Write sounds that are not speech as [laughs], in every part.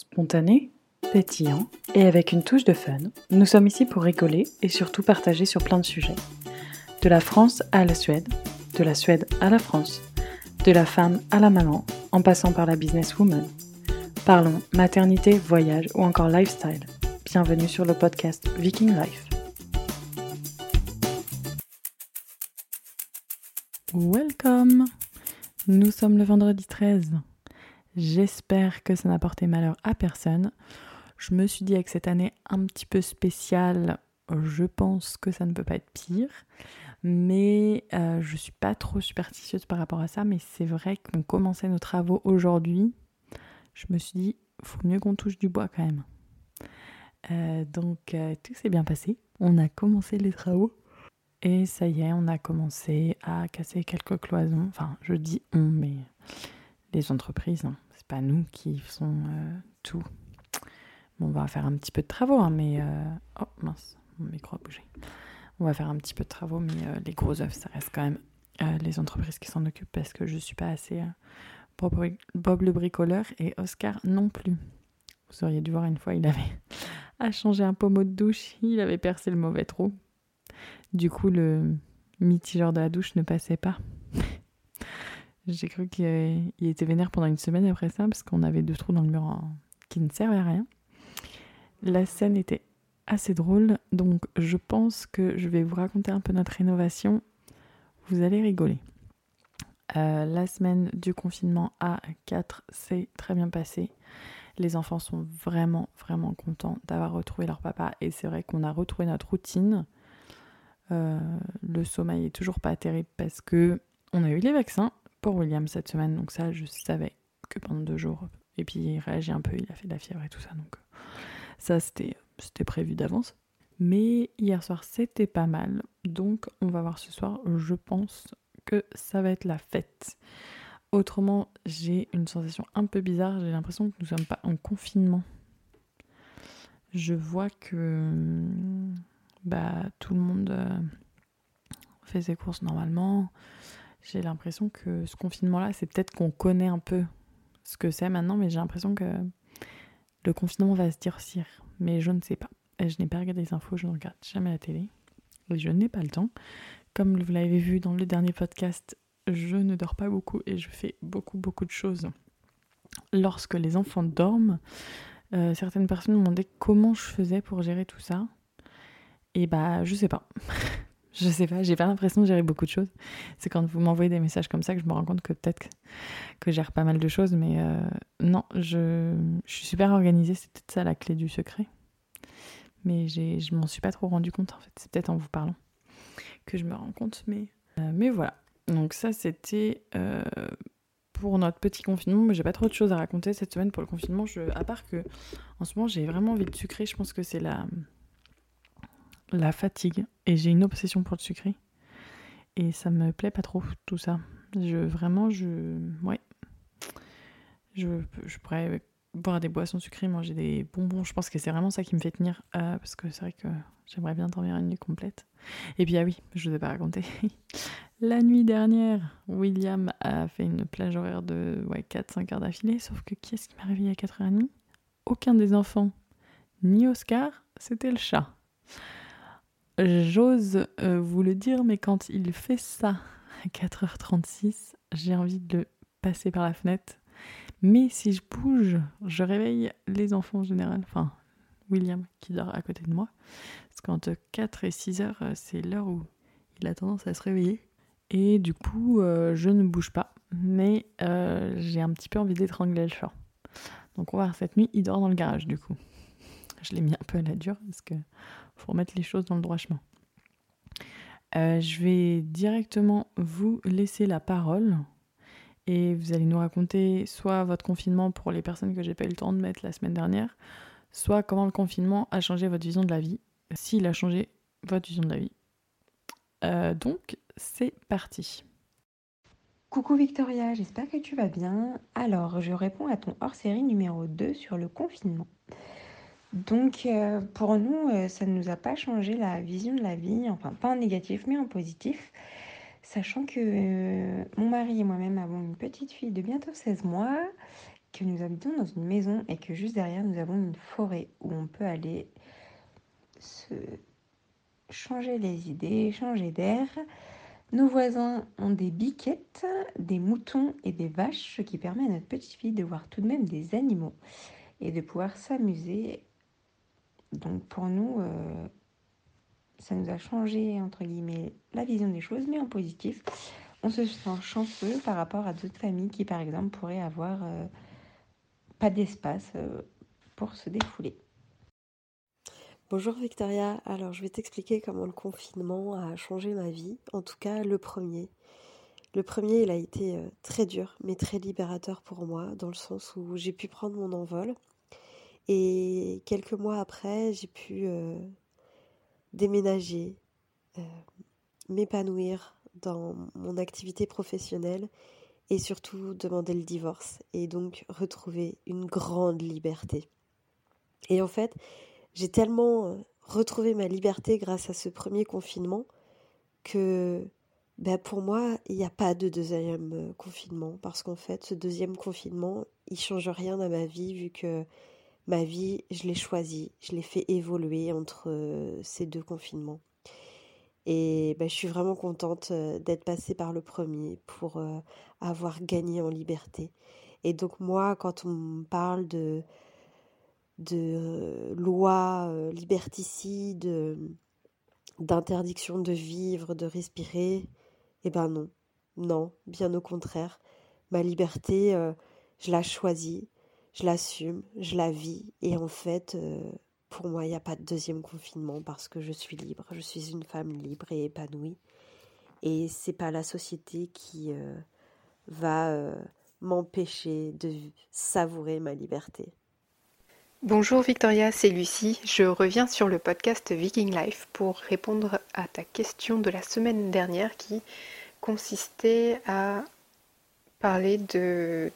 Spontané, pétillant et avec une touche de fun, nous sommes ici pour rigoler et surtout partager sur plein de sujets. De la France à la Suède, de la Suède à la France, de la femme à la maman, en passant par la businesswoman. Parlons maternité, voyage ou encore lifestyle. Bienvenue sur le podcast Viking Life. Welcome Nous sommes le vendredi 13. J'espère que ça n'a porté malheur à personne. Je me suis dit avec cette année un petit peu spéciale, je pense que ça ne peut pas être pire. Mais euh, je suis pas trop superstitieuse par rapport à ça. Mais c'est vrai qu'on commençait nos travaux aujourd'hui. Je me suis dit, faut mieux qu'on touche du bois quand même. Euh, donc euh, tout s'est bien passé. On a commencé les travaux. Et ça y est, on a commencé à casser quelques cloisons. Enfin, je dis on, mais les entreprises, hein. c'est pas nous qui faisons euh, tout. On va faire un petit peu de travaux, hein, mais. Euh, oh mince, mon micro a bougé. On va faire un petit peu de travaux, mais euh, les gros œufs, ça reste quand même les entreprises qui s'en occupent parce que je suis pas assez Bob, Bob le bricoleur et Oscar non plus. Vous auriez dû voir une fois, il avait [laughs] à changer un pommeau de douche, il avait percé le mauvais trou. Du coup, le mitigeur de la douche ne passait pas. J'ai cru qu'il était vénère pendant une semaine après ça, parce qu'on avait deux trous dans le mur qui ne servaient à rien. La scène était assez drôle, donc je pense que je vais vous raconter un peu notre rénovation. Vous allez rigoler. Euh, la semaine du confinement à 4 s'est très bien passée. Les enfants sont vraiment, vraiment contents d'avoir retrouvé leur papa. Et c'est vrai qu'on a retrouvé notre routine. Euh, le sommeil est toujours pas terrible parce que on a eu les vaccins pour William cette semaine, donc ça je savais que pendant deux jours. Et puis il réagit un peu, il a fait de la fièvre et tout ça, donc ça c'était c'était prévu d'avance. Mais hier soir c'était pas mal, donc on va voir ce soir. Je pense que ça va être la fête. Autrement, j'ai une sensation un peu bizarre. J'ai l'impression que nous sommes pas en confinement. Je vois que bah, tout le monde euh, fait ses courses normalement. J'ai l'impression que ce confinement-là, c'est peut-être qu'on connaît un peu ce que c'est maintenant, mais j'ai l'impression que le confinement va se durcir. Mais je ne sais pas. Je n'ai pas regardé les infos, je ne regarde jamais la télé. Et je n'ai pas le temps. Comme vous l'avez vu dans le dernier podcast, je ne dors pas beaucoup et je fais beaucoup, beaucoup de choses lorsque les enfants dorment. Euh, certaines personnes me demandaient comment je faisais pour gérer tout ça. Et bah, je sais pas. [laughs] je sais pas, j'ai pas l'impression de gérer beaucoup de choses. C'est quand vous m'envoyez des messages comme ça que je me rends compte que peut-être que je gère pas mal de choses, mais euh, non, je, suis super organisée, c'est peut-être ça la clé du secret. Mais je m'en suis pas trop rendu compte en fait, c'est peut-être en vous parlant que je me rends compte, mais, euh, mais voilà. Donc ça c'était euh, pour notre petit confinement, mais j'ai pas trop de choses à raconter cette semaine pour le confinement, à part que en ce moment j'ai vraiment envie de sucrer, je pense que c'est la la fatigue et j'ai une obsession pour le sucré. Et ça me plaît pas trop tout ça. Je vraiment je ouais. Je, je pourrais boire des boissons sucrées, manger des bonbons. Je pense que c'est vraiment ça qui me fait tenir euh, parce que c'est vrai que j'aimerais bien dormir une nuit complète. Et puis ah oui, je vous ai pas raconté. [laughs] La nuit dernière, William a fait une plage horaire de ouais, 4-5 heures d'affilée, sauf que qui est-ce qui m'a réveillé à 4h30 Aucun des enfants, ni Oscar, c'était le chat. J'ose euh, vous le dire, mais quand il fait ça à 4h36, j'ai envie de le passer par la fenêtre. Mais si je bouge, je réveille les enfants en général. Enfin, William qui dort à côté de moi. Parce qu'entre 4 et 6 heures, euh, c'est l'heure où il a tendance à se réveiller. Et du coup, euh, je ne bouge pas. Mais j'ai un petit peu envie d'étrangler le chat. Donc on va voir cette nuit, il dort dans le garage du coup. Je l'ai mis un peu à la dure parce que faut remettre les choses dans le droit chemin. Euh, je vais directement vous laisser la parole et vous allez nous raconter soit votre confinement pour les personnes que j'ai pas eu le temps de mettre la semaine dernière, soit comment le confinement a changé votre vision de la vie, s'il a changé votre vision de la vie. Euh, donc, c'est parti. Coucou Victoria, j'espère que tu vas bien. Alors, je réponds à ton hors-série numéro 2 sur le confinement. Donc euh, pour nous, euh, ça ne nous a pas changé la vision de la vie, enfin pas en négatif mais en positif, sachant que euh, mon mari et moi-même avons une petite fille de bientôt 16 mois que nous habitons dans une maison et que juste derrière nous avons une forêt où on peut aller se changer les idées, changer d'air. Nos voisins ont des biquettes, des moutons et des vaches, ce qui permet à notre petite fille de voir tout de même des animaux et de pouvoir s'amuser. Donc pour nous, euh, ça nous a changé, entre guillemets, la vision des choses, mais en positif. On se sent chanceux par rapport à d'autres familles qui, par exemple, pourraient avoir euh, pas d'espace euh, pour se défouler. Bonjour Victoria, alors je vais t'expliquer comment le confinement a changé ma vie, en tout cas le premier. Le premier, il a été très dur, mais très libérateur pour moi, dans le sens où j'ai pu prendre mon envol. Et quelques mois après, j'ai pu euh, déménager, euh, m'épanouir dans mon activité professionnelle et surtout demander le divorce et donc retrouver une grande liberté. Et en fait, j'ai tellement euh, retrouvé ma liberté grâce à ce premier confinement que ben pour moi, il n'y a pas de deuxième confinement parce qu'en fait, ce deuxième confinement, il change rien à ma vie vu que ma vie, je l'ai choisie, je l'ai fait évoluer entre euh, ces deux confinements. Et ben, je suis vraiment contente d'être passée par le premier pour avoir gagné en liberté. Et donc moi, quand on parle de de euh, lois euh, liberticides, euh, d'interdiction de vivre, de respirer, eh ben non, non, bien au contraire. Ma liberté, je la choisis, je l'assume, je la vis, et en fait, pour moi, il n'y a pas de deuxième confinement parce que je suis libre, je suis une femme libre et épanouie, et c'est pas la société qui va m'empêcher de savourer ma liberté. Bonjour Victoria, c'est Lucie. Je reviens sur le podcast Viking Life pour répondre à ta question de la semaine dernière qui consistait à parler de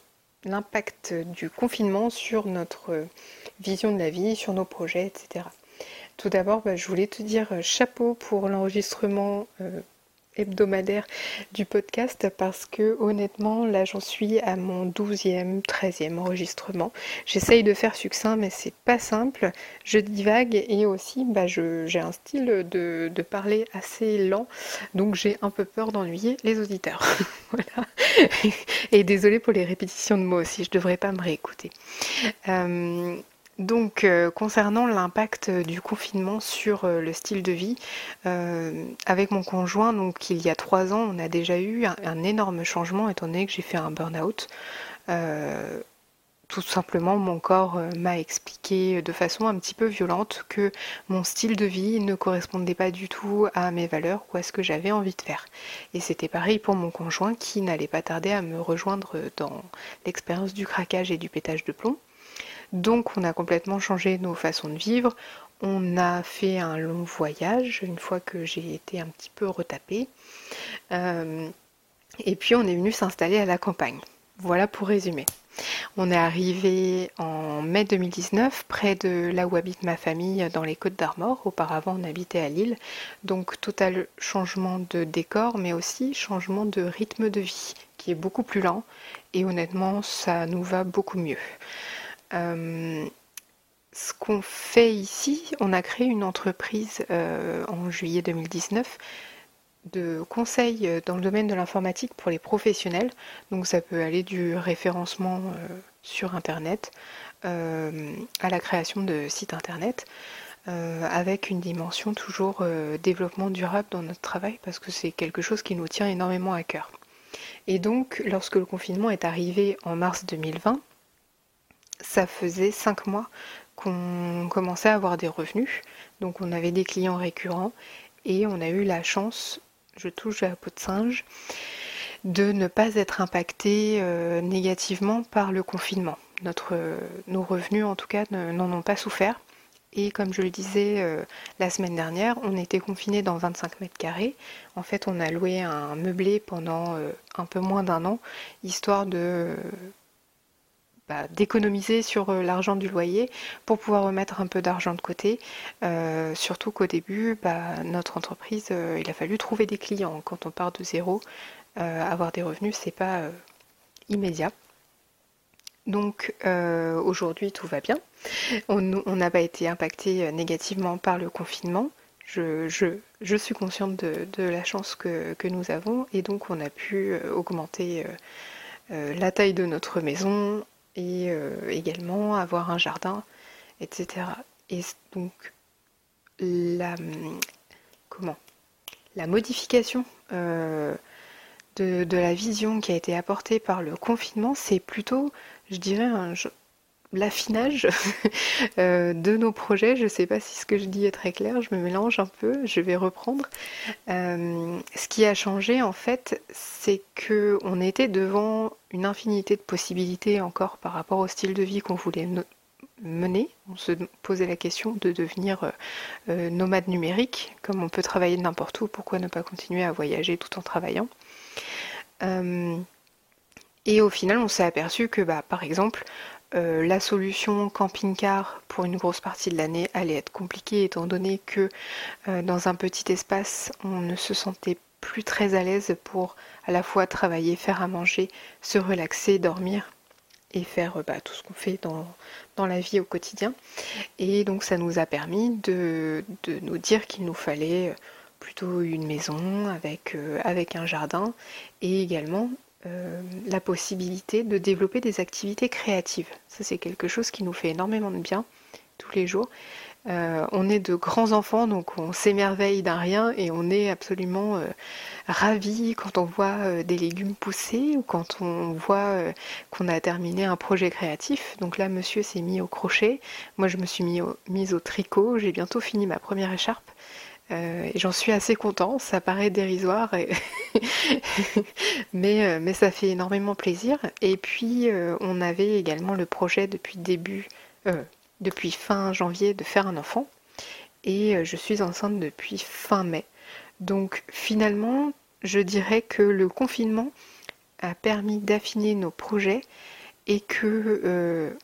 l'impact du confinement sur notre vision de la vie, sur nos projets, etc. Tout d'abord, bah, je voulais te dire chapeau pour l'enregistrement euh, hebdomadaire du podcast parce que honnêtement là j'en suis à mon 12e, 13e enregistrement. J'essaye de faire succinct mais c'est pas simple. Je divague et aussi bah, j'ai un style de, parler assez lent donc j'ai un peu peur d'ennuyer les auditeurs. [laughs] voilà. Et désolé pour les répétitions de mots aussi, je devrais pas me réécouter. Euh, donc, euh, concernant l'impact du confinement sur euh, le style de vie, euh, avec mon conjoint, donc il y a trois ans, on a déjà eu un, énorme changement étant donné que j'ai fait un burn-out. tout simplement, mon corps m'a expliqué de façon un petit peu violente que mon style de vie ne correspondait pas du tout à mes valeurs ou à ce que j'avais envie de faire. Et c'était pareil pour mon conjoint qui n'allait pas tarder à me rejoindre dans l'expérience du craquage et du pétage de plomb. Donc on a complètement changé nos façons de vivre. On a fait un long voyage une fois que j'ai été un petit peu retapée. Euh, et puis on est venu s'installer à la campagne. Voilà pour résumer. On est arrivé en mai 2019 près de là où habite ma famille dans les Côtes d'Armor. Auparavant on habitait à Lille. Donc total changement de décor mais aussi changement de rythme de vie qui est beaucoup plus lent et honnêtement ça nous va beaucoup mieux. Euh, ce qu'on fait ici, on a créé une entreprise euh, en juillet 2019 de conseils euh, dans le domaine de l'informatique pour les professionnels. Donc ça peut aller du référencement sur Internet à la création de sites Internet. avec une dimension toujours développement durable dans notre travail parce que c'est quelque chose qui nous tient énormément à cœur. Et donc lorsque le confinement est arrivé en mars 2020, ça faisait cinq mois qu'on commençait à avoir des revenus. Donc on avait des clients récurrents et on a eu la chance, je touche à peau de singe, de ne pas être impacté euh, négativement par le confinement. Notre, nos revenus en tout cas n'en ont pas souffert. Et comme je le disais euh, la semaine dernière, on était confinés dans 25 mètres carrés. En fait, on a loué un meublé pendant euh, un peu moins d'un an, histoire de bah, d'économiser sur euh, l'argent du loyer pour pouvoir remettre un peu d'argent de côté. Euh, surtout qu'au début, bah, notre entreprise, euh, il a fallu trouver des clients. Quand on part de zéro, avoir des revenus, c'est pas immédiat. Donc aujourd'hui tout va bien. On n'a pas été impacté négativement par le confinement. Je, suis consciente de, la chance que, nous avons et donc on a pu augmenter la taille de notre maison et également avoir un jardin, etc. Et donc la comment la modification de, la vision qui a été apportée par le confinement, c'est plutôt je dirais, un, l'affinage [laughs] euh, de nos projets. Je ne sais pas si ce que je dis est très clair, je me mélange un peu, je vais reprendre. Euh, ce qui a changé en fait, c'est que on était devant une infinité de possibilités encore par rapport au style de vie qu'on voulait mener. On se posait la question de devenir euh, nomade numérique, comme on peut travailler n'importe où, pourquoi ne pas continuer à voyager tout en travaillant? Et au final, on s'est aperçu que, bah, par exemple, euh, la solution camping-car pour une grosse partie de l'année allait être compliquée étant donné que euh, dans un petit espace, on ne se sentait plus très à l'aise pour à la fois travailler, faire à manger, se relaxer, dormir et faire euh, bah, tout ce qu'on fait dans, la vie au quotidien. Et donc ça nous a permis de, nous dire qu'il nous fallait plutôt une maison avec un jardin et également euh, la possibilité de développer des activités créatives. Ça, c'est quelque chose qui nous fait énormément de bien tous les jours. Euh, on est de grands enfants, donc on s'émerveille d'un rien et on est absolument euh, ravis quand on voit des légumes pousser ou quand on voit qu'on a terminé un projet créatif. Donc là, monsieur s'est mis au crochet, moi je me suis mis mise au tricot, j'ai bientôt fini ma première écharpe. Euh, et j'en suis assez content, ça paraît dérisoire, [laughs] mais, euh, mais ça fait énormément plaisir. Et puis euh, on avait également le projet depuis début, depuis fin janvier de faire un enfant. Et je suis enceinte depuis fin mai. Donc finalement, je dirais que le confinement a permis d'affiner nos projets et que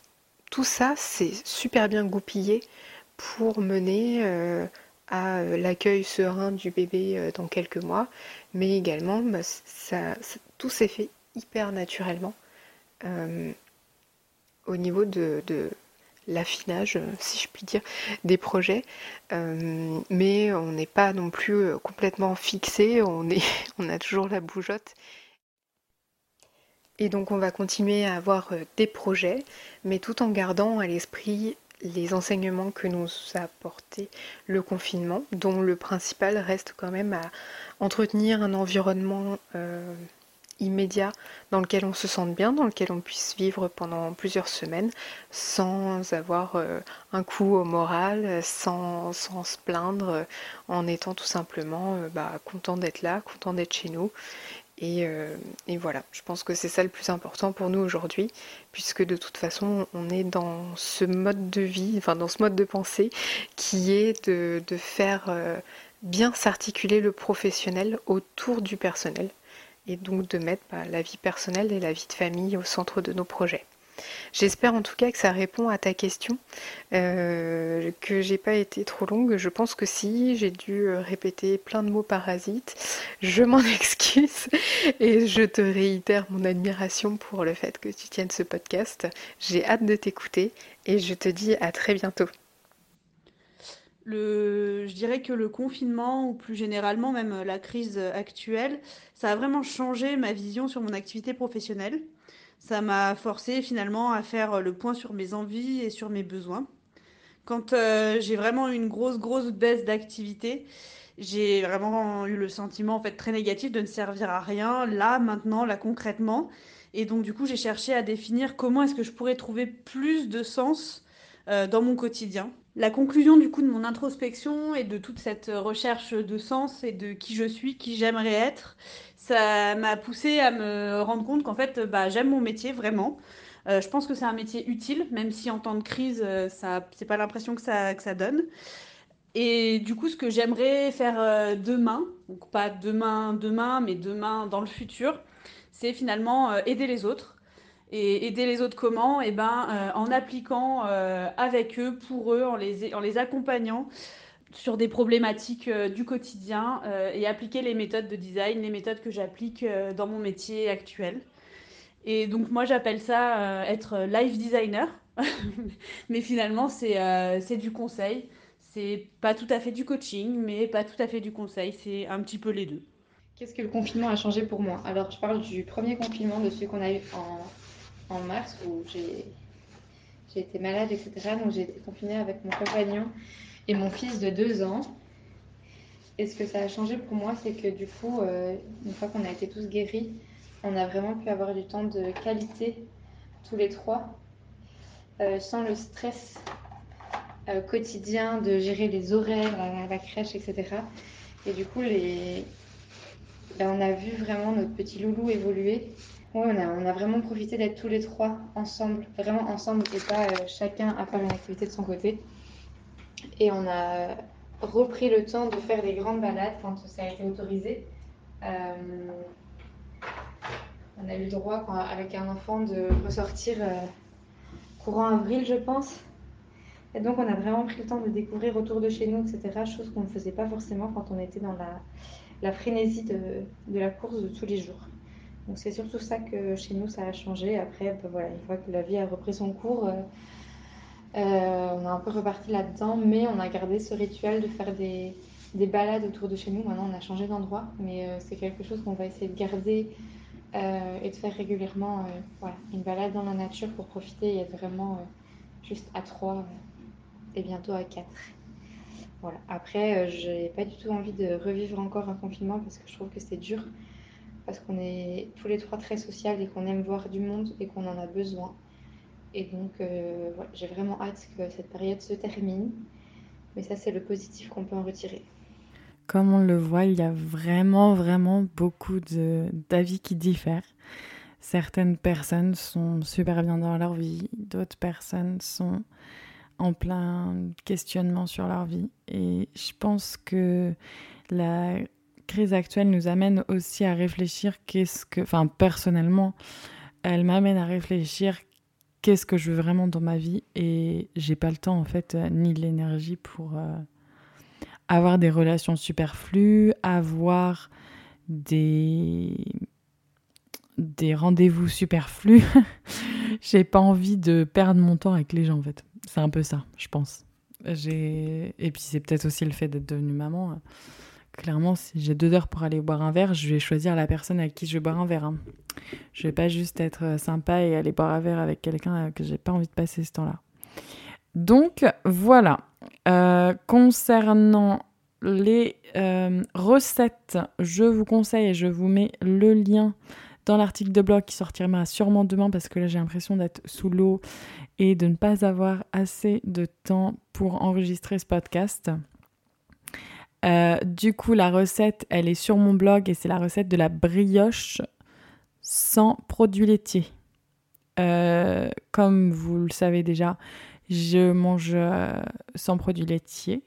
tout ça s'est super bien goupillé pour mener euh, l'accueil serein du bébé euh, dans quelques mois, mais également bah, ça, tout s'est fait hyper naturellement euh, au niveau de, l'affinage, si je puis dire, des projets. mais on n'est pas non plus complètement fixé, on, est, [laughs] on a toujours la bougeotte. Et donc on va continuer à avoir des projets, mais tout en gardant à l'esprit les enseignements que nous a apporté le confinement, dont le principal reste quand même à entretenir un environnement euh, immédiat dans lequel on se sente bien, dans lequel on puisse vivre pendant plusieurs semaines sans avoir euh, un coup au moral, sans, se plaindre, en étant tout simplement euh, bah, content d'être là, content d'être chez nous euh, et, voilà, je pense que c'est ça le plus important pour nous aujourd'hui, puisque de toute façon, on est dans ce mode de vie, enfin dans ce mode de pensée, qui est de, faire euh, bien s'articuler le professionnel autour du personnel, et donc de mettre bah, la vie personnelle et la vie de famille au centre de nos projets. J'espère en tout cas que ça répond à ta question, euh, que j'ai pas été trop longue. Je pense que si, j'ai dû euh, répéter plein de mots parasites. Je m'en [laughs] excuse et je te réitère mon admiration pour le fait que tu tiennes ce podcast. J'ai hâte de t'écouter et je te dis à très bientôt. Je dirais que le confinement, ou plus généralement même la crise actuelle, ça a vraiment changé ma vision sur mon activité professionnelle ça m'a forcé finalement à faire le point sur mes envies et sur mes besoins. Quand euh, j'ai vraiment eu une grosse, grosse baisse d'activité, j'ai vraiment eu le sentiment en fait très négatif de ne servir à rien là, maintenant, là concrètement. Et donc du coup, j'ai cherché à définir comment est-ce que je pourrais trouver plus de sens euh, dans mon quotidien. La conclusion du coup de mon introspection et de toute cette recherche de sens et de qui je suis, qui j'aimerais être, ça m'a poussé à me rendre compte qu'en fait, bah, j'aime mon métier vraiment. Euh, je pense que c'est un métier utile, même si en temps de crise, euh, ça, c'est pas l'impression que ça, donne. Et du coup, ce que j'aimerais faire euh, demain, donc pas demain, demain, mais demain dans le futur, c'est finalement aider les autres. Et aider les autres comment? Eh ben, en appliquant avec eux, pour eux, en les accompagnant sur des problématiques euh, du quotidien euh, et appliquer les méthodes de design, les méthodes que j'applique euh, dans mon métier actuel. Et donc moi j'appelle ça être life designer. [laughs] mais finalement c'est du conseil. C'est pas tout à fait du coaching, mais pas tout à fait du conseil. C'est un petit peu les deux. Qu'est-ce que le confinement a changé pour moi? Alors, je parle du premier confinement, de celui qu'on a eu en, mars, où j'ai été malade, etc. Donc, j'ai été confinée avec mon compagnon et mon fils de deux ans. Et ce que ça a changé pour moi, c'est que du coup, euh, une fois qu'on a été tous guéris, on a vraiment pu avoir du temps de qualité, tous les trois, euh, sans le stress euh, quotidien de gérer les horaires, la, la crèche, etc. Et du coup, ben, on a vu vraiment notre petit loulou évoluer. on, a, vraiment profité d'être tous les trois ensemble, vraiment ensemble et pas chacun à faire une activité de son côté. Et on a repris le temps de faire des grandes balades quand ça a été autorisé. Euh, on a eu le droit, avec un enfant, de ressortir euh, courant avril, je pense. Et donc, on a vraiment pris le temps de découvrir autour de chez nous, etc. Chose qu'on ne faisait pas forcément quand on était dans la, frénésie de, la course de tous les jours. Donc c'est surtout ça que chez nous ça a changé. Après, ben voilà, une fois que la vie a repris son cours, euh, on a un peu reparti là-dedans, mais on a gardé ce rituel de faire des, balades autour de chez nous. Maintenant, on a changé d'endroit, mais euh, c'est quelque chose qu'on va essayer de garder et de faire régulièrement. voilà, une balade dans la nature pour profiter et être vraiment juste à trois et bientôt à quatre. Voilà. Après, euh, j'ai pas du tout envie de revivre encore un confinement parce que je trouve que c'est dur. Parce qu'on est tous les trois très sociaux et qu'on aime voir du monde et qu'on en a besoin. Et donc, euh, j'ai vraiment hâte que cette période se termine. Mais ça, c'est le positif qu'on peut en retirer. Comme on le voit, il y a vraiment, vraiment beaucoup d'avis qui diffèrent. Certaines personnes sont super bien dans leur vie, d'autres personnes sont en plein questionnement sur leur vie. Et je pense que la crise actuelle nous amène aussi à réfléchir qu'est-ce que, enfin personnellement, elle m'amène à réfléchir qu'est-ce que je veux vraiment dans ma vie et j'ai pas le temps en fait ni l'énergie pour euh, avoir des relations superflues, avoir des des rendez-vous superflus. [laughs] j'ai pas envie de perdre mon temps avec les gens en fait. C'est un peu ça, je pense. J'ai et puis c'est peut-être aussi le fait d'être devenue maman. Clairement, si j'ai deux heures pour aller boire un verre, je vais choisir la personne avec qui je vais boire un verre. Hein. Je vais pas juste être sympa et aller boire un verre avec quelqu'un que j'ai pas envie de passer ce temps-là. Donc voilà. Euh, concernant les euh, recettes, je vous conseille et je vous mets le lien dans l'article de blog qui sortira sûrement demain parce que là j'ai l'impression d'être sous l'eau et de ne pas avoir assez de temps pour enregistrer ce podcast. Euh, du coup, la recette, elle est sur mon blog et c'est la recette de la brioche sans produits laitiers. Euh, comme vous le savez déjà, je mange euh, sans produits laitiers,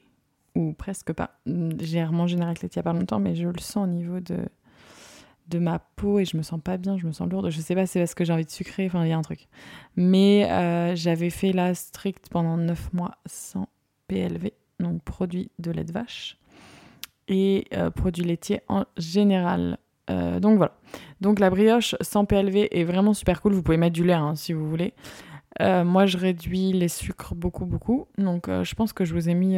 ou presque pas. J'ai remangé une raclette il n'y a pas longtemps, mais je le sens au niveau de, de ma peau et je me sens pas bien, je me sens lourde. Je sais pas, c'est parce que j'ai envie de sucrer, enfin, il y a un truc. Mais j'avais fait la strict pendant 9 mois sans PLV, donc produit de lait de vache, et euh, produits laitiers en général. Euh, donc voilà. Donc la brioche sans PLV est vraiment super cool. Vous pouvez mettre du lait hein, si vous voulez. moi, je réduis les sucres beaucoup, beaucoup. Donc je pense que je vous ai mis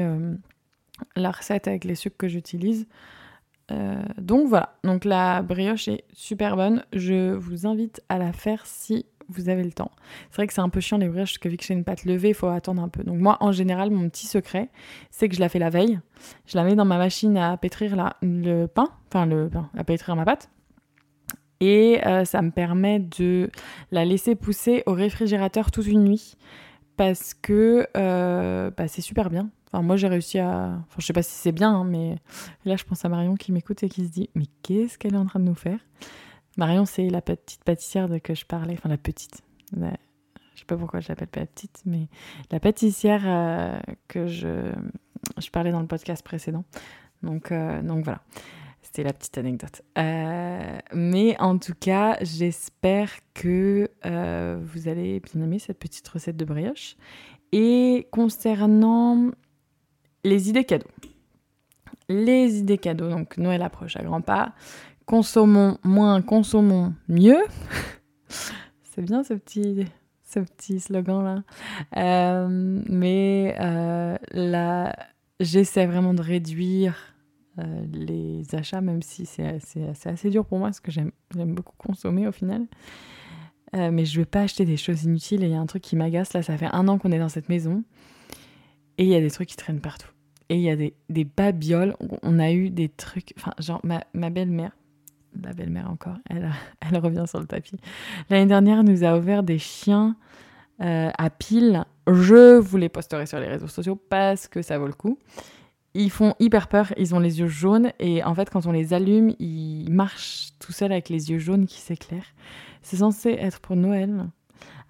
la recette avec les sucres que j'utilise. Euh, donc voilà, donc la brioche est super bonne. Je vous invite à la faire si vous avez le temps. C'est vrai que c'est un peu chiant les brioches parce que vu que j'ai une pâte levée, il faut attendre un peu. Donc moi, en général, mon petit secret, c'est que je la fais la veille. Je la mets dans ma machine à pétrir le pain, enfin le pain, à pétrir ma pâte. Et euh, ça me permet de la laisser pousser au réfrigérateur toute une nuit parce que euh, bah, c'est super bien moi, j'ai réussi à. Enfin, je sais pas si c'est bien, hein, mais là, je pense à Marion qui m'écoute et qui se dit Mais qu'est-ce qu'elle est en train de nous faire? Marion, c'est la petite pâtissière de que je parlais. Enfin, la petite. Je je sais pas pourquoi je l'appelle petite, mais la pâtissière euh, que je, je parlais dans le podcast précédent. Donc, euh, donc voilà. C'était la petite anecdote. Euh, mais en tout cas, j'espère que vous allez bien aimer cette petite recette de brioche. Et concernant les idées cadeaux. Les idées cadeaux, donc Noël approche à grands pas. Consommons moins, consommons mieux. [laughs] C'est bien ce petit, ce petit slogan-là. Euh, mais euh, là, j'essaie vraiment de réduire euh, les achats, même si c'est assez, dur pour moi, parce que j'aime beaucoup consommer au final. mais je ne veux pas acheter des choses inutiles. Et il y a un truc qui m'agace. Là, ça fait un an qu'on est dans cette maison. Et il y a des trucs qui traînent partout. Et il y a des, des babioles. On a eu des trucs. Enfin, genre, ma belle-mère, la belle-mère encore, [laughs] elle, revient sur le tapis. L'année dernière, nous a ouvert des chiens euh, à pile. Je vous les posterai sur les réseaux sociaux parce que ça vaut le coup. Ils font hyper peur, ils ont les yeux jaunes et en fait quand on les allume, ils marchent tout seuls avec les yeux jaunes qui s'éclairent. C'est censé être pour Noël.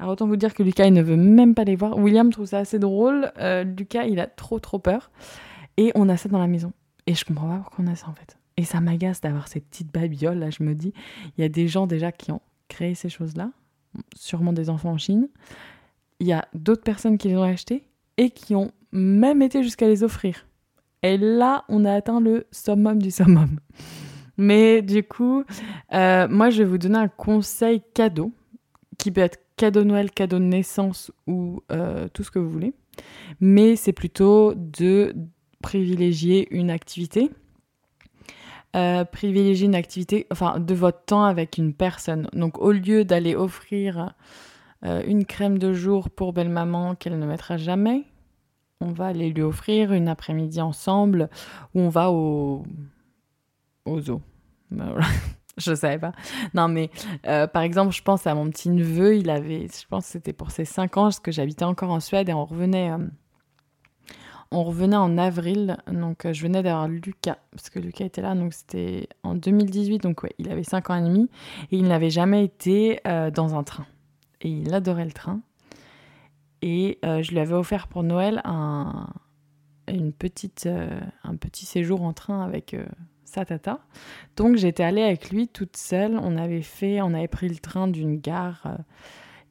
Alors autant vous dire que Lucas il ne veut même pas les voir. William trouve ça assez drôle. Euh, Lucas il a trop trop peur. Et on a ça dans la maison. Et je comprends pas pourquoi on a ça en fait. Et ça m'agace d'avoir ces petites babioles là. Je me dis, il y a des gens déjà qui ont créé ces choses-là, sûrement des enfants en Chine. Il y a d'autres personnes qui les ont achetées et qui ont même été jusqu'à les offrir. Et là, on a atteint le summum du summum. Mais du coup, euh, moi, je vais vous donner un conseil cadeau qui peut être cadeau Noël, cadeau de naissance ou euh, tout ce que vous voulez. Mais c'est plutôt de privilégier une activité. Euh, privilégier une activité, enfin, de votre temps avec une personne. Donc, au lieu d'aller offrir euh, une crème de jour pour belle-maman qu'elle ne mettra jamais, on va aller lui offrir une après-midi ensemble où on va au, au zoo. Ben [laughs] je savais pas. Non, mais euh, par exemple, je pense à mon petit neveu, il avait, je pense que c'était pour ses 5 ans, parce que j'habitais encore en Suède et on revenait, euh, on revenait en avril. Donc, euh, je venais d'avoir Lucas, parce que Lucas était là, donc c'était en 2018, donc ouais, il avait 5 ans et demi et il n'avait jamais été dans un train. Et il adorait le train. Et je lui avais offert pour Noël un, une petite, un petit séjour en train avec sa tata. Donc j'étais allée avec lui toute seule. On avait fait, on avait pris le train d'une gare euh,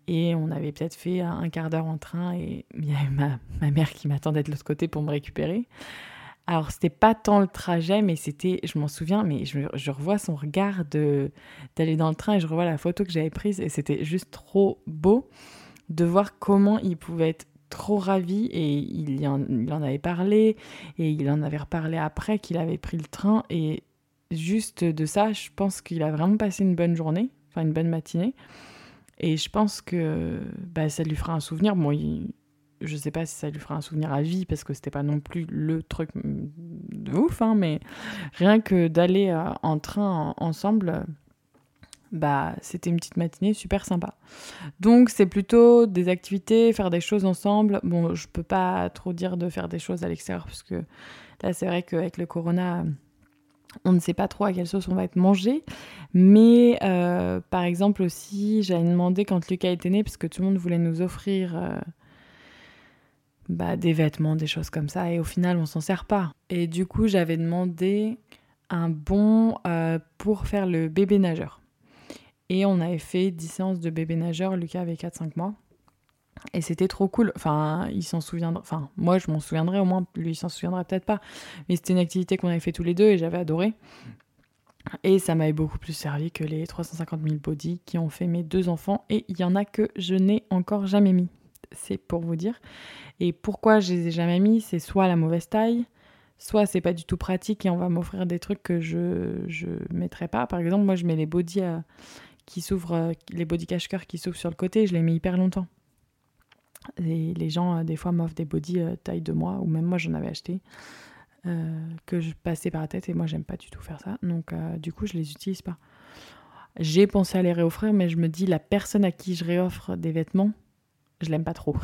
et on avait peut-être fait un quart d'heure en train et il y avait ma, mère qui m'attendait de l'autre côté pour me récupérer. Alors c'était pas tant le trajet, mais c'était, je m'en souviens, mais je, je, revois son regard d'aller dans le train et je revois la photo que j'avais prise et c'était juste trop beau de voir comment il pouvait être trop ravi et il en, il en avait parlé et il en avait reparlé après qu'il avait pris le train et juste de ça, je pense qu'il a vraiment passé une bonne journée, enfin une bonne matinée. Et je pense que bah, ça lui fera un souvenir. Bon, il, je sais pas si ça lui fera un souvenir à vie parce que c'était pas non plus le truc de ouf, hein, mais rien que d'aller euh, en train ensemble, bah, c'était une petite matinée super sympa. Donc c'est plutôt des activités, faire des choses ensemble. Bon, je peux pas trop dire de faire des choses à l'extérieur parce que là c'est vrai qu'avec le corona, on ne sait pas trop à quelle sauce on va être mangé. Mais euh, par exemple aussi, j'avais demandé quand Lucas était né, parce que tout le monde voulait nous offrir euh, bah, des vêtements, des choses comme ça, et au final on s'en sert pas. Et du coup j'avais demandé un bon euh, pour faire le bébé nageur. Et on avait fait 10 séances de bébé nageur. Lucas avait 4-5 mois. Et c'était trop cool. Enfin, il s'en souviendra. Enfin, moi, je m'en souviendrai au moins. Lui, il s'en souviendra peut-être pas. Mais c'était une activité qu'on avait fait tous les deux et j'avais adoré. Et ça m'avait beaucoup plus servi que les 350 000 body qui ont fait mes deux enfants. Et il y en a que je n'ai encore jamais mis. C'est pour vous dire. Et pourquoi je les ai jamais mis C'est soit la mauvaise taille, soit c'est pas du tout pratique et on va m'offrir des trucs que je ne mettrai pas. Par exemple, moi, je mets les body à qui s'ouvrent, euh, les body cache qui s'ouvrent sur le côté, je les mets hyper longtemps. Les gens, euh, des fois, m'offrent des body euh, taille de moi, ou même moi, j'en avais acheté, que je passais par la tête, et moi, j'aime pas du tout faire ça. Donc, du coup, je les utilise pas. J'ai pensé à les réoffrir, mais je me dis, la personne à qui je réoffre des vêtements, je l'aime pas trop.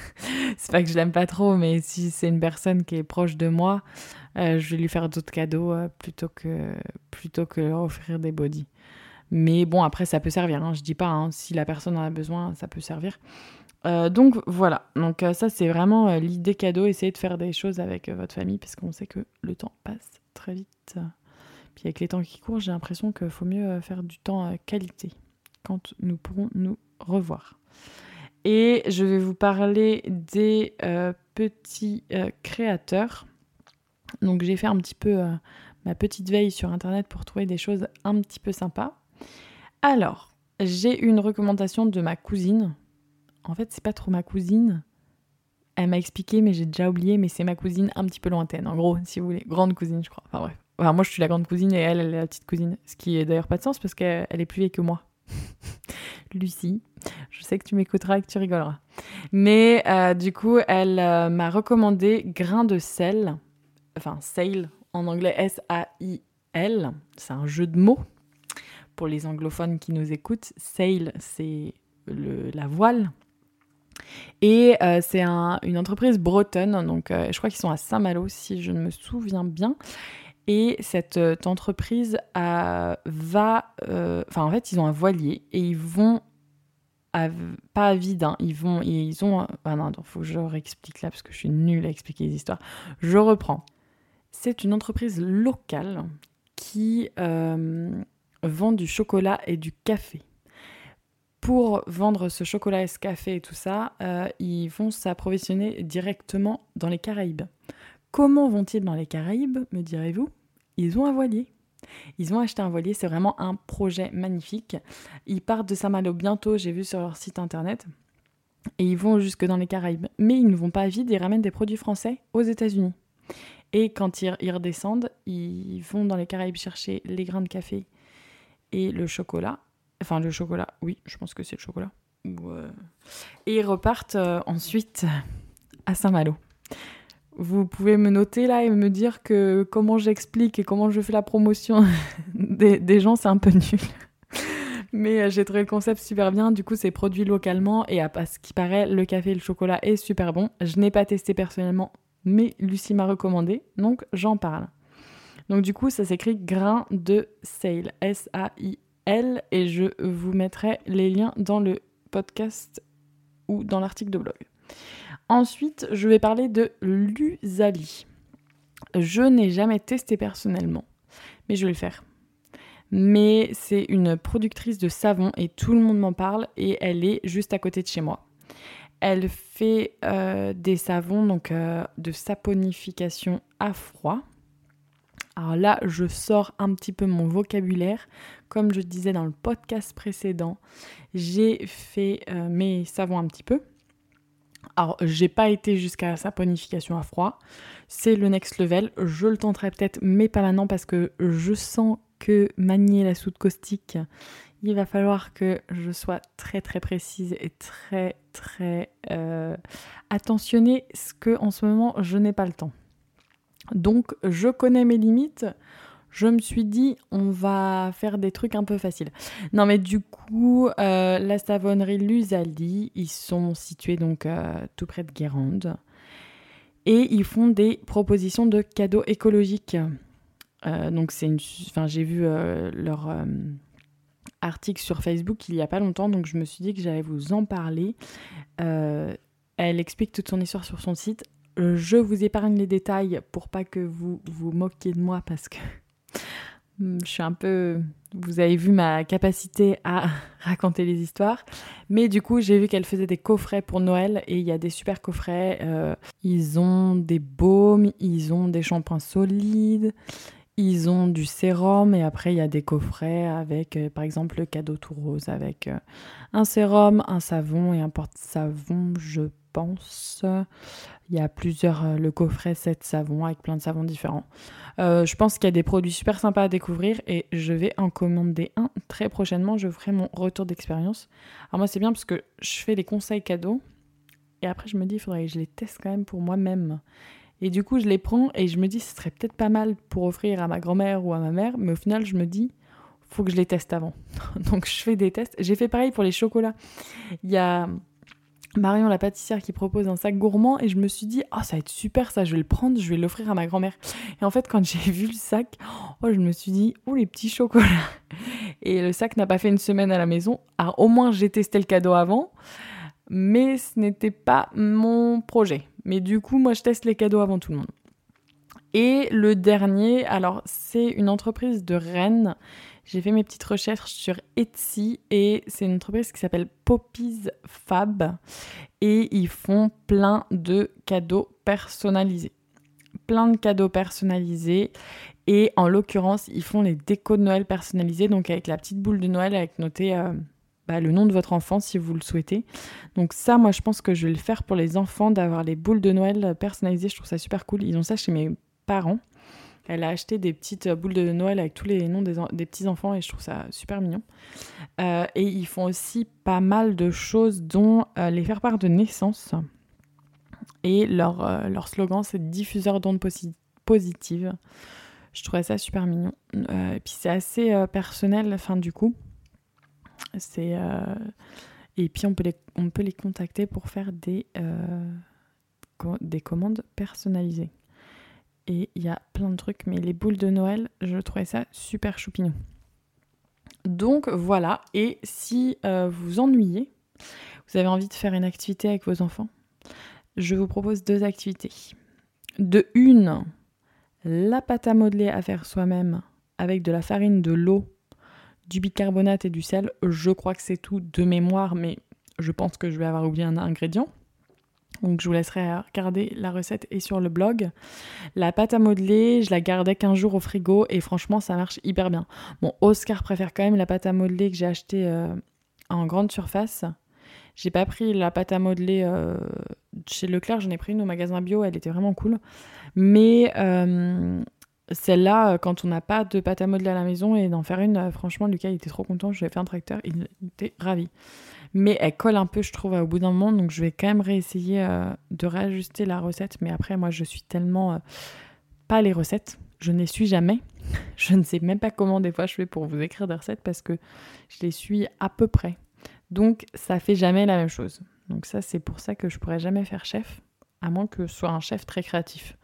[laughs] c'est pas que je l'aime pas trop, mais si c'est une personne qui est proche de moi, je vais lui faire d'autres cadeaux plutôt que plutôt que leur offrir des body. Mais bon, après, ça peut servir. Hein. Je dis pas, hein, si la personne en a besoin, ça peut servir. Euh, donc voilà, donc euh, ça c'est vraiment euh, l'idée cadeau, essayer de faire des choses avec votre famille parce qu'on sait que le temps passe très vite. Puis avec les temps qui courent, j'ai l'impression qu'il faut mieux faire du temps qualité quand nous pourrons nous revoir. Et je vais vous parler des petits créateurs. Donc j'ai fait un petit peu ma petite veille sur internet pour trouver des choses un petit peu sympas. Alors, j'ai une recommandation de ma cousine. En fait, c'est pas trop ma cousine. Elle m'a expliqué, mais j'ai déjà oublié, mais c'est ma cousine un petit peu lointaine. En gros, si vous voulez, grande cousine, je crois. Enfin bref. Enfin, moi, je suis la grande cousine et elle, elle est la petite cousine. Ce qui est d'ailleurs pas de sens parce qu'elle est plus vieille que moi. [laughs] Lucie, je sais que tu m'écouteras et que tu rigoleras. Mais euh, du coup, elle euh, m'a recommandé grain de sel, enfin sale en anglais S-A-I-L. C'est un jeu de mots pour les anglophones qui nous écoutent. Sail, c'est la voile. Et euh, c'est une entreprise bretonne, donc je crois qu'ils sont à Saint-Malo si je ne me souviens bien. Et cette euh, entreprise va. Euh, enfin, en fait, ils ont un voilier et ils vont. pas à vide, hein, ils vont. Ils ont. Ah non, il faut que je réexplique là parce que je suis nulle à expliquer les histoires. Je reprends. C'est une entreprise locale qui euh, vend du chocolat et du café. Pour vendre ce chocolat et ce café et tout ça, ils vont s'approvisionner directement dans les Caraïbes. Comment vont-ils dans les Caraïbes, me direz-vous? Ils ont un voilier. Ils ont acheté un voilier, c'est vraiment un projet magnifique. Ils partent de Saint-Malo bientôt, j'ai vu sur leur site internet. Et ils vont jusque dans les Caraïbes. Mais ils ne vont pas vite, ils ramènent des produits français aux États-Unis. Et quand ils, redescendent, ils vont dans les Caraïbes chercher les grains de café et le chocolat. Enfin, le chocolat, oui, je pense que c'est le chocolat. Et ils repartent euh, ensuite à Saint-Malo vous pouvez me noter là et me dire que comment j'explique et comment je fais la promotion [laughs] des, gens, c'est un peu nul. Mais euh, j'ai trouvé le concept super bien. Du coup, c'est produit localement et à ce qui paraît, le café et le chocolat est super bon. Je n'ai pas testé personnellement, mais Lucie m'a recommandé, donc j'en parle. Donc du coup, ça s'écrit grain de sale, S-A-I-L, et je vous mettrai les liens dans le podcast ou dans l'article de blog. Ensuite, je vais parler de l'Usali. Je n'ai jamais testé personnellement, mais je vais le faire. Mais c'est une productrice de savon et tout le monde m'en parle et elle est juste à côté de chez moi. Elle fait euh, des savons donc euh, de saponification à froid. Alors là, je sors un petit peu mon vocabulaire. Comme je disais dans le podcast précédent, j'ai fait euh, mes savons un petit peu. Alors, j'ai pas été jusqu'à sa saponification à froid. C'est le next level. Je le tenterai peut-être, mais pas maintenant parce que je sens que manier la soude caustique, il va falloir que je sois très très précise et très très euh, attentionnée, ce que en ce moment je n'ai pas le temps. Donc, je connais mes limites je me suis dit, on va faire des trucs un peu faciles. Non, mais du coup, euh, la savonnerie Lusali, ils sont situés donc euh, tout près de Guérande. Et ils font des propositions de cadeaux écologiques. Euh, c'est une. Enfin, j'ai vu leur article sur Facebook il y a pas longtemps, donc je me suis dit que j'allais vous en parler. elle explique toute son histoire sur son site. Je vous épargne les détails pour pas que vous vous moquiez de moi parce que [laughs] Hmm, je suis un peu. Vous avez vu ma capacité à [laughs] raconter les histoires. Mais du coup, j'ai vu qu'elle faisait des coffrets pour Noël et il y a des super coffrets. Euh, ils ont des baumes, ils ont des shampoings solides, ils ont du sérum et après, il y a des coffrets avec, euh, par exemple, le cadeau tout rose avec euh, un sérum, un savon et un porte-savon, je pense. Il y a plusieurs, euh, le coffret 7 savons avec plein de savons différents. Euh, je pense qu'il y a des produits super sympas à découvrir et je vais en commander un très prochainement. Je ferai mon retour d'expérience. Alors moi c'est bien parce que je fais les conseils cadeaux et après je me dis il faudrait que je les teste quand même pour moi-même. Et du coup je les prends et je me dis ce serait peut-être pas mal pour offrir à ma grand-mère ou à ma mère, mais au final je me dis faut que je les teste avant. [laughs] Donc je fais des tests. J'ai fait pareil pour les chocolats. Il y a Marion la pâtissière qui propose un sac gourmand et je me suis dit oh ça va être super ça je vais le prendre je vais l'offrir à ma grand-mère. Et en fait quand j'ai [laughs] vu le sac oh je me suis dit oh les petits chocolats. [laughs] Et le sac n'a pas fait une semaine à la maison. Alors au moins j'ai testé le cadeau avant mais ce n'était pas mon projet. Mais du coup moi je teste les cadeaux avant tout le monde. Et le dernier alors c'est une entreprise de Rennes j'ai fait mes petites recherches sur Etsy et c'est une entreprise qui s'appelle Poppies Fab et ils font plein de cadeaux personnalisés. Plein de cadeaux personnalisés et en l'occurrence ils font les décos de Noël personnalisés donc avec la petite boule de Noël avec noté euh, bah, le nom de votre enfant si vous le souhaitez. Donc ça, moi, je pense que je vais le faire pour les enfants, d'avoir les boules de Noël personnalisées. Je trouve ça super cool. Ils ont ça chez mes parents. Elle a acheté des petites boules de Noël avec tous les noms des, petits-enfants et je trouve ça super mignon. Euh, et ils font aussi pas mal de choses, dont euh, les faire part de naissance. Et leur, euh, slogan, c'est diffuseur d'ondes positives. Je trouvais ça super mignon. et puis c'est assez personnel, fin du coup. Et puis on peut les, on peut les contacter pour faire des commandes personnalisées et il y a plein de trucs, mais les boules de Noël, je trouvais ça super choupignon. Donc voilà, et si euh, vous ennuyez, vous avez envie de faire une activité avec vos enfants, je vous propose deux activités. De une, la pâte à modeler à faire soi-même avec de la farine, de l'eau, du bicarbonate et du sel. Je crois que c'est tout de mémoire, mais je pense que je vais avoir oublié un ingrédient. Donc je vous laisserai regarder la recette et sur le blog. La pâte à modeler, je la gardais 15 jours au frigo et franchement ça marche hyper bien. Bon, Oscar préfère quand même la pâte à modeler que j'ai achetée euh, en grande surface. J'ai pas pris la pâte à modeler euh, chez Leclerc, j'en ai pris une au magasin bio, elle était vraiment cool. Mais euh, celle-là, quand on n'a pas de pâte à modeler à la maison et d'en faire une, franchement Lucas était trop content, je lui ai fait un tracteur, il était ravi mais elle colle un peu, je trouve, au bout d'un moment. Donc je vais quand même réessayer euh, de réajuster la recette. Mais après, moi, je suis tellement euh, pas les recettes. Je ne les suis jamais. [laughs] Je ne sais même pas comment des fois je fais pour vous écrire des recettes parce que je les suis à peu près. Donc ça fait jamais la même chose. Donc ça, c'est pour ça que je pourrais jamais faire chef, à moins que ce soit un chef très créatif.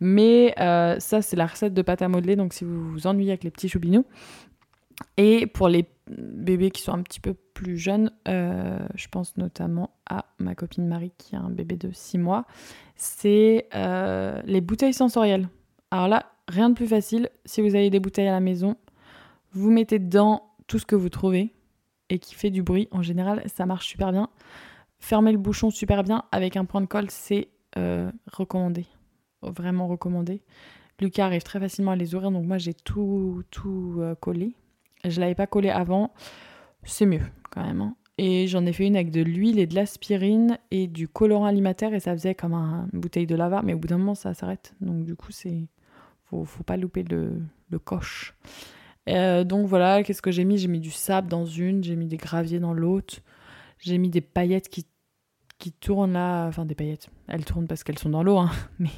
Mais euh, ça, c'est la recette de pâte à modeler. Donc si vous vous ennuyez avec les petits choubinous, et pour les bébés qui sont un petit peu plus jeunes, euh, je pense notamment à ma copine Marie qui a un bébé de 6 mois, c'est euh, les bouteilles sensorielles. Alors là, rien de plus facile, si vous avez des bouteilles à la maison, vous mettez dedans tout ce que vous trouvez et qui fait du bruit. En général, ça marche super bien. Fermez le bouchon super bien avec un point de colle, c'est euh, recommandé. Vraiment recommandé. Lucas arrive très facilement à les ouvrir, donc moi j'ai tout, tout collé je l'avais pas collé avant. C'est mieux quand même. Hein. Et j'en ai fait une avec de l'huile et de l'aspirine et du colorant alimentaire et ça faisait comme une bouteille de lava. Mais au bout d'un moment, ça s'arrête. Donc du coup, c'est faut, faut pas louper le, coche. Euh, donc voilà, qu'est-ce que j'ai mis? J'ai mis du sable dans une, j'ai mis des graviers dans l'autre, j'ai mis des paillettes qui, qui tournent là, enfin des paillettes, elles tournent parce qu'elles sont dans l'eau, hein, [laughs] mais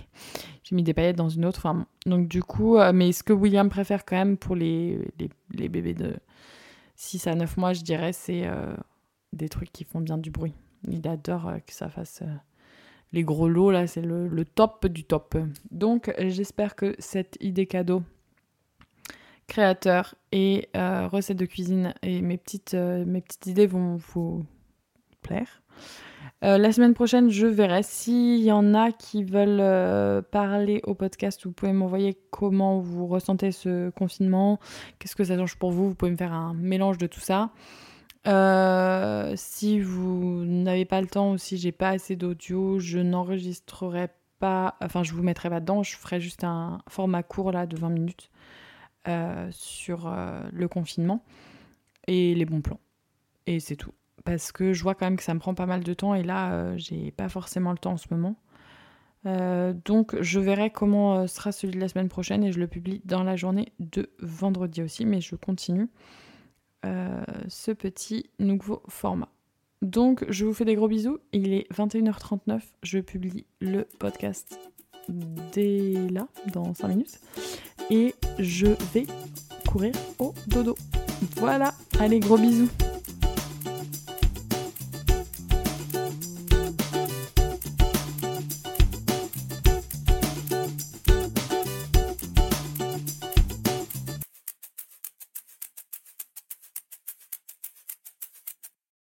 j'ai mis des paillettes dans une autre. Enfin, donc du coup, euh, mais ce que William préfère quand même pour les, les, bébés de 6 à 9 mois, je dirais, c'est euh, des trucs qui font bien du bruit. Il adore euh, que ça fasse les gros lots, là, c'est le, top du top. Donc j'espère que cette idée cadeau créateur et recette de cuisine et mes petites, mes petites idées vont vous plaire. Euh, la semaine prochaine, je verrai. S'il y en a qui veulent euh, parler au podcast, vous pouvez m'envoyer comment vous ressentez ce confinement, qu'est-ce que ça change pour vous. Vous pouvez me faire un mélange de tout ça. Euh, si vous n'avez pas le temps ou si j'ai pas assez d'audio, je n'enregistrerai pas, enfin je vous mettrai pas dedans, je ferai juste un format court là de 20 minutes sur le confinement et les bons plans. Et c'est tout parce que je vois quand même que ça me prend pas mal de temps et là, euh, j'ai pas forcément le temps en ce moment. Euh, donc je verrai comment euh, sera celui de la semaine prochaine et je le publie dans la journée de vendredi aussi, mais je continue ce petit nouveau format. Donc je vous fais des gros bisous, il est 21h39, je publie le podcast dès là, dans 5 minutes, et je vais courir au dodo. Voilà, allez gros bisous